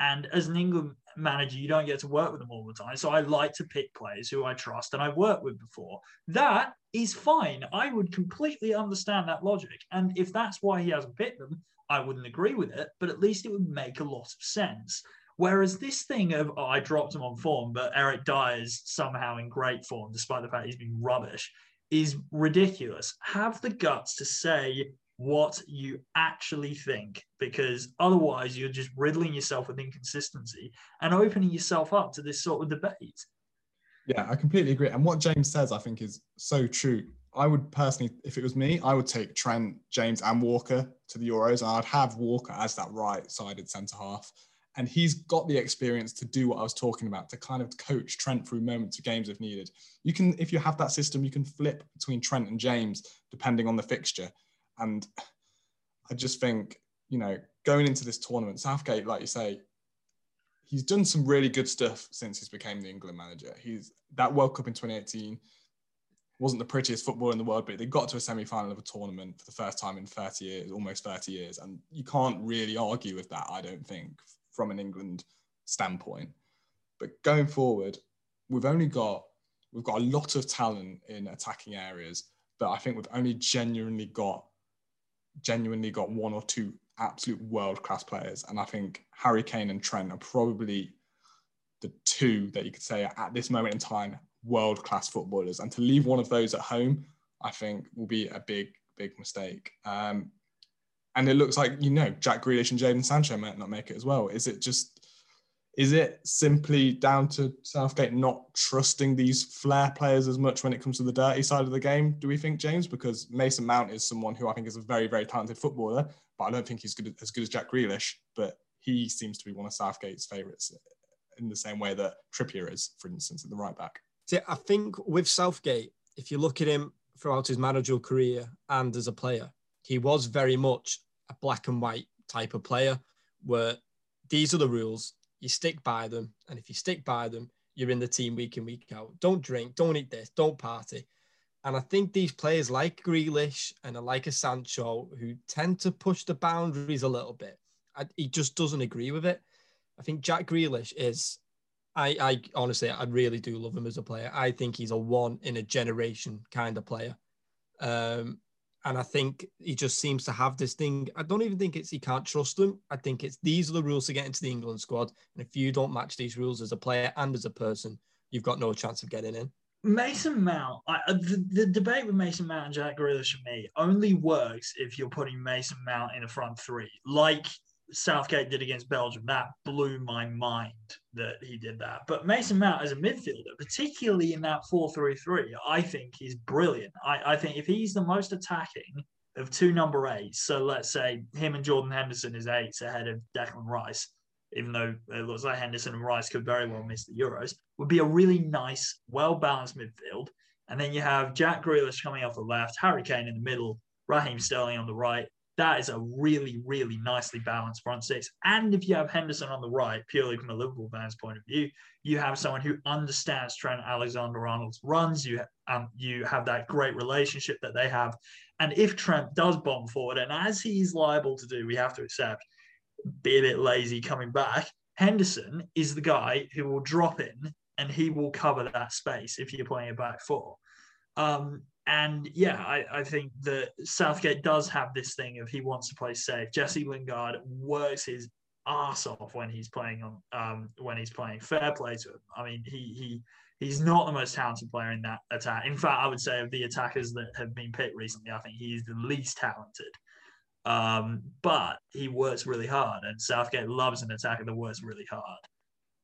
And as an England manager, you don't get to work with them all the time. So I like to pick players who I trust and I've worked with before. That is fine. I would completely understand that logic. And if that's why he hasn't picked them, I wouldn't agree with it, but at least it would make a lot of sense. Whereas this thing of, oh, I dropped him on form, but Eric Dier is somehow in great form, despite the fact he's been rubbish, is ridiculous. Have the guts to say what you actually think, because otherwise you're just riddling yourself with inconsistency and opening yourself up to this sort of debate. Yeah, I completely agree. And what James says, I think, is so true. I would personally, if it was me, I would take Trent, James, and Walker to the Euros, and I'd have Walker as that right-sided centre half. And he's got the experience to do what I was talking about, to kind of coach Trent through moments of games if needed. You can, if you have that system, you can flip between Trent and James depending on the fixture. And I just think, you know, going into this tournament, Southgate, like you say, he's done some really good stuff since he's became the England manager. He's that World Cup in 2018 wasn't the prettiest football in the world, but they got to a semi-final of a tournament for the first time in 30 years, almost 30 years, and you can't really argue with that. I don't think from an England standpoint. But going forward, we've only got we've got a lot of talent in attacking areas, but I think we've only genuinely got genuinely got one or two absolute world class players, and I think Harry Kane and Trent are probably the two that you could say at this moment in time world class footballers. And to leave one of those at home, I think will be a big big mistake. Um, and it looks like you know Jack Grealish and Jadon Sancho might not make it as well. Is it just is it simply down to Southgate not trusting these flair players as much when it comes to the dirty side of the game? Do we think James? Because Mason Mount is someone who I think is a very very talented footballer, but I don't think he's good as good as Jack Grealish. But he seems to be one of Southgate's favourites in the same way that Trippier is, for instance, at the right back. See, I think with Southgate, if you look at him throughout his managerial career and as a player, he was very much a black and white type of player where these are the rules, you stick by them. And if you stick by them, you're in the team week in, week out. Don't drink, don't eat this, don't party. And I think these players like Grealish and like a Sancho who tend to push the boundaries a little bit, I, he just doesn't agree with it. I think Jack Grealish is, I, I honestly, I really do love him as a player. I think he's a one in a generation kind of player. Um, and I think he just seems to have this thing. I don't even think it's he can't trust them. I think it's these are the rules to get into the England squad. And if you don't match these rules as a player and as a person, you've got no chance of getting in. Mason Mount, I, uh, the, the debate with Mason Mount and Jack Grealish for me only works if you're putting Mason Mount in a front three, like Southgate did against Belgium. That blew my mind that he did that. But Mason Mount as a midfielder, particularly in that 4 3 3, I think he's brilliant. I, I think if he's the most attacking of two number eights, so let's say him and Jordan Henderson is eights ahead of Declan Rice, even though it looks like Henderson and Rice could very well miss the Euros, would be a really nice, well balanced midfield. And then you have Jack Grealish coming off the left, Harry Kane in the middle, Raheem Sterling on the right. That is a really, really nicely balanced front six. And if you have Henderson on the right, purely from a Liverpool fan's point of view, you have someone who understands Trent Alexander-Arnold's runs. You um, you have that great relationship that they have. And if Trent does bomb forward, and as he's liable to do, we have to accept, be a bit lazy coming back. Henderson is the guy who will drop in and he will cover that space if you're playing a back four. Um, and yeah, I, I, think that Southgate does have this thing of he wants to play safe. Jesse Lingard works his ass off when he's playing on um, when he's playing. Fair play to him. I mean, he he he's not the most talented player in that attack. In fact, I would say of the attackers that have been picked recently, I think he's the least talented. Um, but he works really hard, and Southgate loves an attacker that works really hard.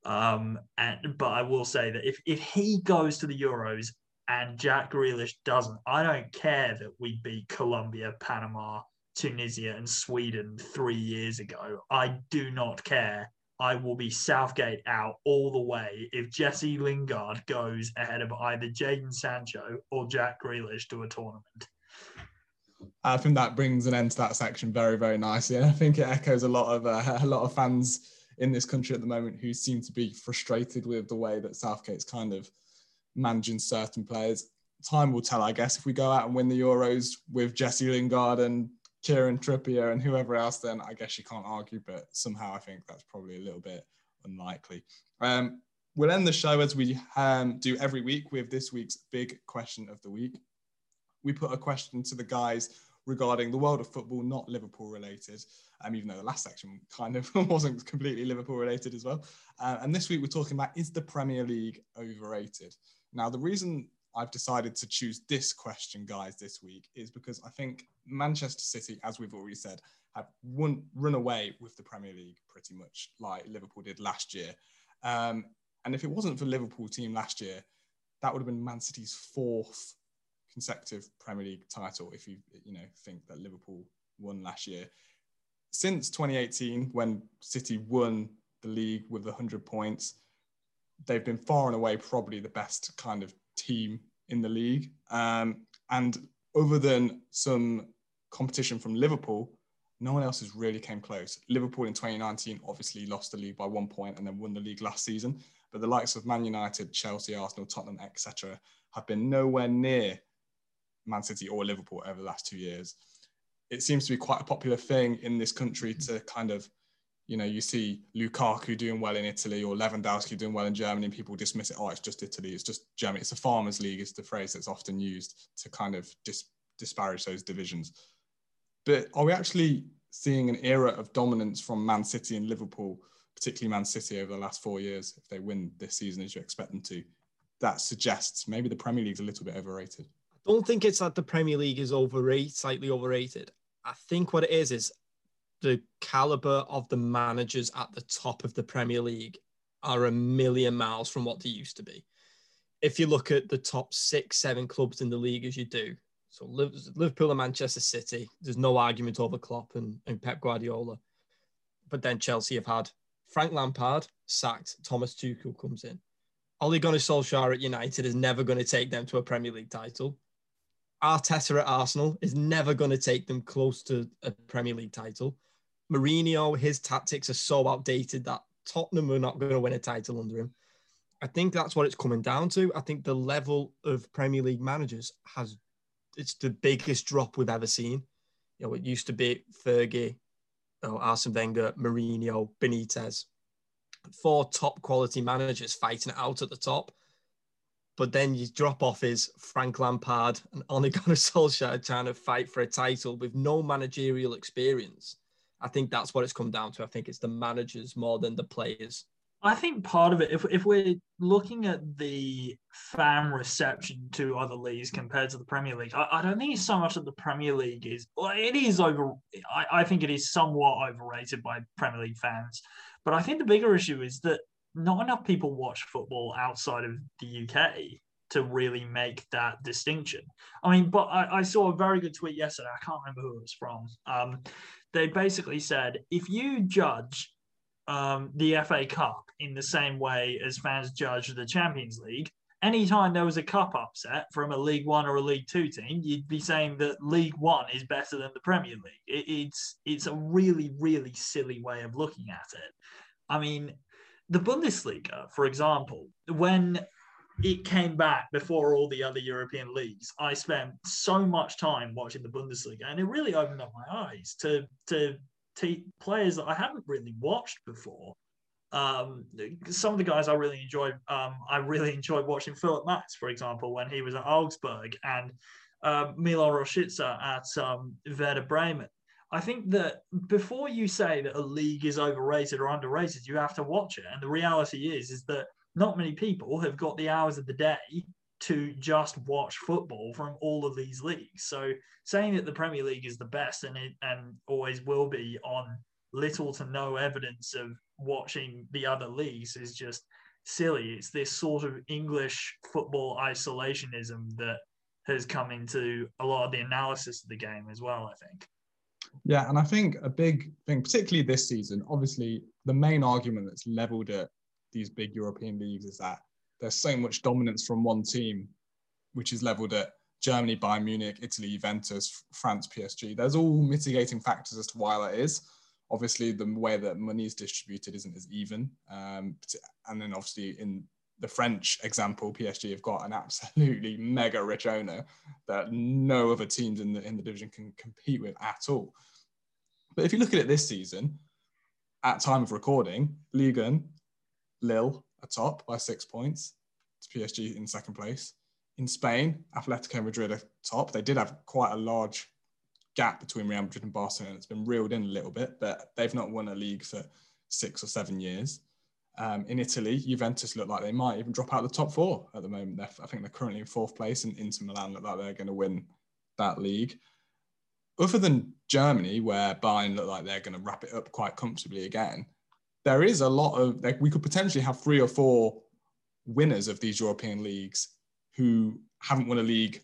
Um, and but I will say that if if he goes to the Euros and Jack Grealish doesn't, I don't care that we beat Colombia, Panama, Tunisia, and Sweden three years ago. I do not care. I will be Southgate out all the way if Jesse Lingard goes ahead of either Jadon Sancho or Jack Grealish to a tournament. I think that brings an end to that section very, very nicely, and I think it echoes a lot of uh, a lot of fans in this country at the moment who seem to be frustrated with the way that Southgate's kind of managing certain players. Time will tell, I guess, if we go out and win the Euros with Jesse Lingard and Kieran Trippier and whoever else, then I guess you can't argue. But somehow I think that's probably a little bit unlikely. Um, we'll end the show as we um, do every week with this week's big question of the week. We put a question to the guys regarding the world of football, not Liverpool related, um, even though the last section kind of wasn't completely Liverpool related as well. Uh, and this week we're talking about is the Premier League overrated? Now, the reason I've decided to choose this question, guys, this week is because I think Manchester City, as we've already said, have won, run away with the Premier League pretty much like Liverpool did last year. Um, and if it wasn't for Liverpool team last year, that would have been Man City's fourth consecutive Premier League title. If you you know think that Liverpool won last year, since 2018 when City won the league with 100 points, they've been far and away probably the best kind of team in the league. Um, and other than some competition from Liverpool, no one else has really came close. Liverpool in 2019 obviously lost the league by one point and then won the league last season. But the likes of Man United, Chelsea, Arsenal, Tottenham, etc., have been nowhere near Man City or Liverpool over the last two years. It seems to be quite a popular thing in this country to kind of you know, you see Lukaku doing well in Italy or Lewandowski doing well in Germany, and people dismiss it. Oh, it's just Italy. It's just Germany. It's a farmers' league. Is the phrase that's often used to kind of dis- disparage those divisions. But are we actually seeing an era of dominance from Man City and Liverpool, particularly Man City, over the last four years? If they win this season as you expect them to, that suggests maybe the Premier League's a little bit overrated. I don't think it's that the Premier League is overrated, slightly overrated. I think what it is is the caliber of the managers at the top of the Premier League are a million miles from what they used to be. If you look at the top six, seven clubs in the league as you do, so Liverpool and Manchester City, there's no argument over Klopp and, and Pep Guardiola. But then Chelsea have had Frank Lampard sacked, Thomas Tuchel comes in. Ole Gunnar Solskjaer at United is never going to take them to a Premier League title. Arteta at Arsenal is never going to take them close to a Premier League title. Mourinho, his tactics are so outdated that Tottenham are not going to win a title under him. I think that's what it's coming down to. I think the level of Premier League managers has it's the biggest drop we've ever seen. You know, it used to be Fergie, know, Arsene Wenger, Mourinho, Benitez, four top quality managers fighting it out at the top. But then you drop off is Frank Lampard and Ole Gunnar Solskjaer trying to fight for a title with no managerial experience. I think that's what it's come down to. I think it's the managers more than the players. I think part of it, if, if we're looking at the fan reception to other leagues compared to the Premier League, I, I don't think it's so much that the Premier League is, well, it is over, I, I think it is somewhat overrated by Premier League fans. But I think the bigger issue is that not enough people watch football outside of the UK to really make that distinction. I mean, but I, I, saw a very good tweet yesterday. I can't remember who it was from. Um, they basically said if you judge um, the FA Cup in the same way as fans judge the Champions League, anytime there was a cup upset from a League One or a League Two team, you'd be saying that League One is better than the Premier League. It, it's it's a really really silly way of looking at it. I mean, the Bundesliga, for example, when it came back before all the other European leagues, I spent so much time watching the Bundesliga, and it really opened up my eyes to to, to players that I hadn't really watched before um, some of the guys I really enjoyed, um, I really enjoyed watching Philipp Max, for example, when he was at Augsburg, and Milot Rashica at um, Werder Bremen. I think that before you say that a league is overrated or underrated, you have to watch it. And the reality is, is that not many people have got the hours of the day to just watch football from all of these leagues. So saying that the Premier League is the best and it and always will be on little to no evidence of watching the other leagues is just silly. It's this sort of English football isolationism that has come into a lot of the analysis of the game as well, I think. Yeah, and I think a big thing, particularly this season, obviously the main argument that's leveled at these big European leagues is that there's so much dominance from one team, which is leveled at Germany, Bayern Munich, Italy, Juventus, France, PSG. There's all mitigating factors as to why that is obviously the way that money is distributed isn't as even. Um, and then obviously in the French example, PSG have got an absolutely mega rich owner that no other teams in the in the division can compete with at all. But if you look at it this season, at time of recording, Ligue 1, Lille atop by six points. It's PSG in second place. In Spain, Atletico Madrid are top. They did have quite a large gap between Real Madrid and Barcelona. It's been reeled in a little bit, but they've not won a league for six or seven years. Um, in Italy, Juventus look like they might even drop out of the top four at the moment. They're, I think they're currently in fourth place, and Inter Milan look like they're going to win that league. Other than Germany, where Bayern look like they're going to wrap it up quite comfortably again, there is a lot of like we could potentially have three or four winners of these European leagues who haven't won a league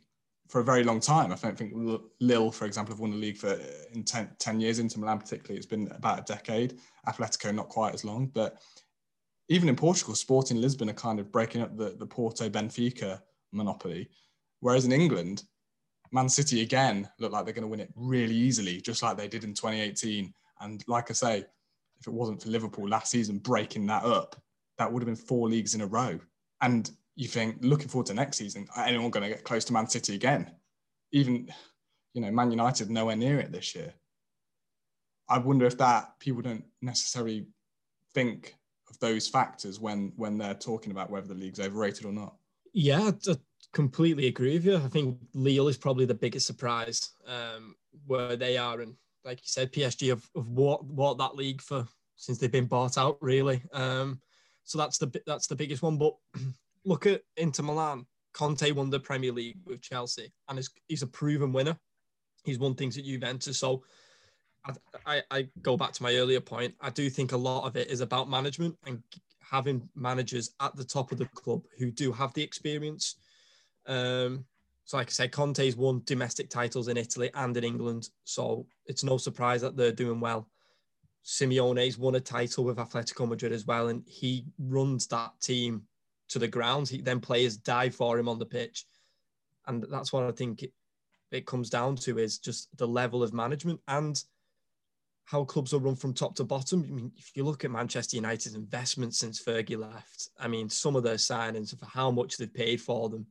for a very long time. I don't think Lille, for example, have won the league for uh, in 10, 10 years. Inter Milan, particularly, it's been about a decade. Atletico, not quite as long. But even in Portugal, Sporting Lisbon are kind of breaking up the, the Porto Benfica monopoly. Whereas in England, Man City again look like they're going to win it really easily, just like they did in 2018. And like I say, if it wasn't for Liverpool last season breaking that up, that would have been four leagues in a row. And you think looking forward to next season, are anyone going to get close to Man City again? Even, you know, Man United nowhere near it this year. I wonder if that people don't necessarily think of those factors when when they're talking about whether the league's overrated or not. Yeah, I completely agree with you. I think Lille is probably the biggest surprise um, where they are, and like you said, PSG have, have walked, that league for since they've been bought out, really. Um, so that's the that's the biggest one. But look at Inter Milan. Conte won the Premier League with Chelsea, and he's a proven winner. He's won things at Juventus. So I, I, I go back to my earlier point. I do think a lot of it is about management and having managers at the top of the club who do have the experience. Um, so, like I said, Conte's won domestic titles in Italy and in England, so it's no surprise that they're doing well. Simeone's won a title with Atletico Madrid as well, and he runs that team to the ground. He, then players die for him on the pitch, and that's what I think it, it comes down to is just the level of management and how clubs are run from top to bottom. I mean, if you look at Manchester United's investment since Fergie left, I mean, some of their signings for how much they've paid for them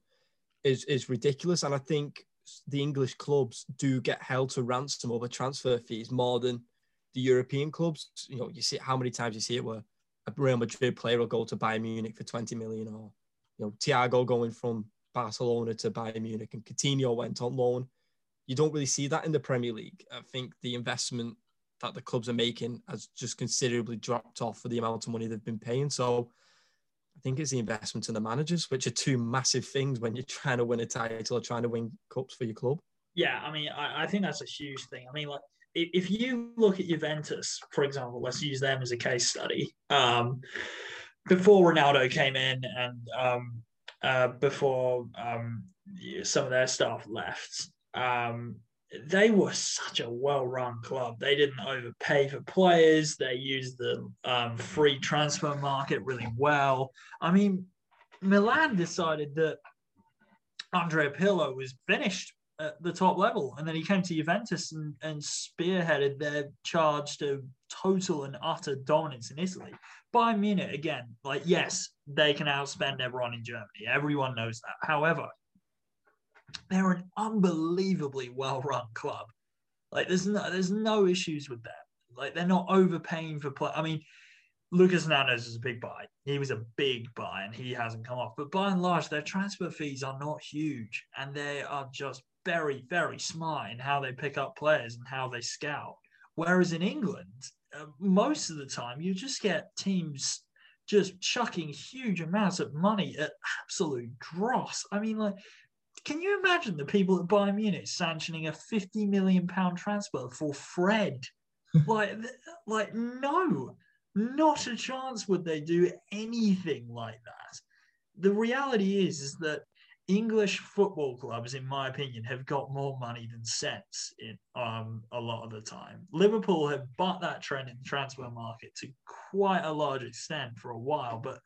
is is ridiculous. And I think the English clubs do get held to ransom over transfer fees more than the European clubs. You know, you see how many times you see it where a Real Madrid player will go to Bayern Munich for 20 million, or you know, Thiago going from Barcelona to Bayern Munich, and Coutinho went on loan. You don't really see that in the Premier League. I think the investment that the clubs are making has just considerably dropped off for the amount of money they've been paying. So I think it's the investment in the managers, which are two massive things when you're trying to win a title or trying to win cups for your club. Yeah, I mean, I, I think that's a huge thing. I mean, like if you look at Juventus, for example, let's use them as a case study. Um, before Ronaldo came in and um, uh, before um, some of their staff left, um, they were such a well-run club. They didn't overpay for players. They used the um, free transfer market really well. I mean, Milan decided that Andrea Pirlo was finished at the top level. And then he came to Juventus and, and spearheaded their charge to total and utter dominance in Italy. Bayern Munich, again, like, yes, they can outspend everyone in Germany. Everyone knows that. However, they're an unbelievably well-run club. Like, there's no, there's no issues with that. Like, they're not overpaying for play. I mean, Lucas Hernandez is a big buy. He was a big buy and he hasn't come off. But by and large, their transfer fees are not huge and they are just very, very smart in how they pick up players and how they scout. Whereas in England, uh, most of the time, you just get teams just chucking huge amounts of money at absolute dross. I mean, like, can you imagine the people at Bayern Munich sanctioning a 50 million pound transfer for Fred? like, like, no, not a chance would they do anything like that. The reality is, is that English football clubs, in my opinion, have got more money than sense in um, a lot of the time. Liverpool have bought that trend in the transfer market to quite a large extent for a while, but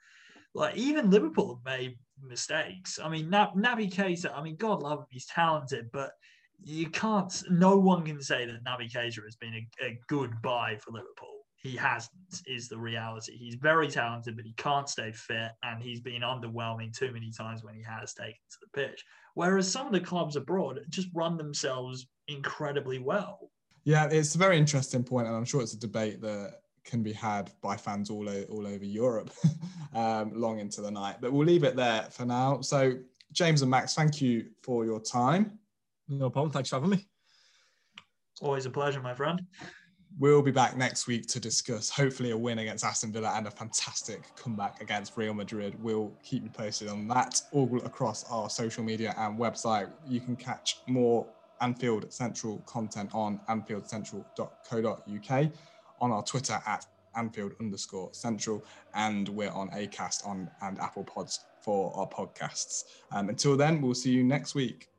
like even Liverpool have made mistakes. I mean, Naby Keita, I mean, God love him, he's talented, but you can't. No one can say that Naby Keita has been a, a good buy for Liverpool he hasn't is the reality. He's very talented, but he can't stay fit, and he's been underwhelming too many times when he has taken to the pitch. Whereas some of the clubs abroad just run themselves incredibly well. Yeah, it's a very interesting point, and I'm sure it's a debate that can be had by fans all, all over Europe um, long into the night. But we'll leave it there for now. So, James and Max, thank you for your time. No problem. Thanks for having me. Always a pleasure, my friend. We'll be back next week to discuss hopefully a win against Aston Villa and a fantastic comeback against Real Madrid. We'll keep you posted on that all across our social media and website. You can catch more Anfield Central content on anfieldcentral.co.uk, on our Twitter at Anfield underscore Central, and we're on Acast on and Apple Pods for our podcasts. Um, until then, we'll see you next week.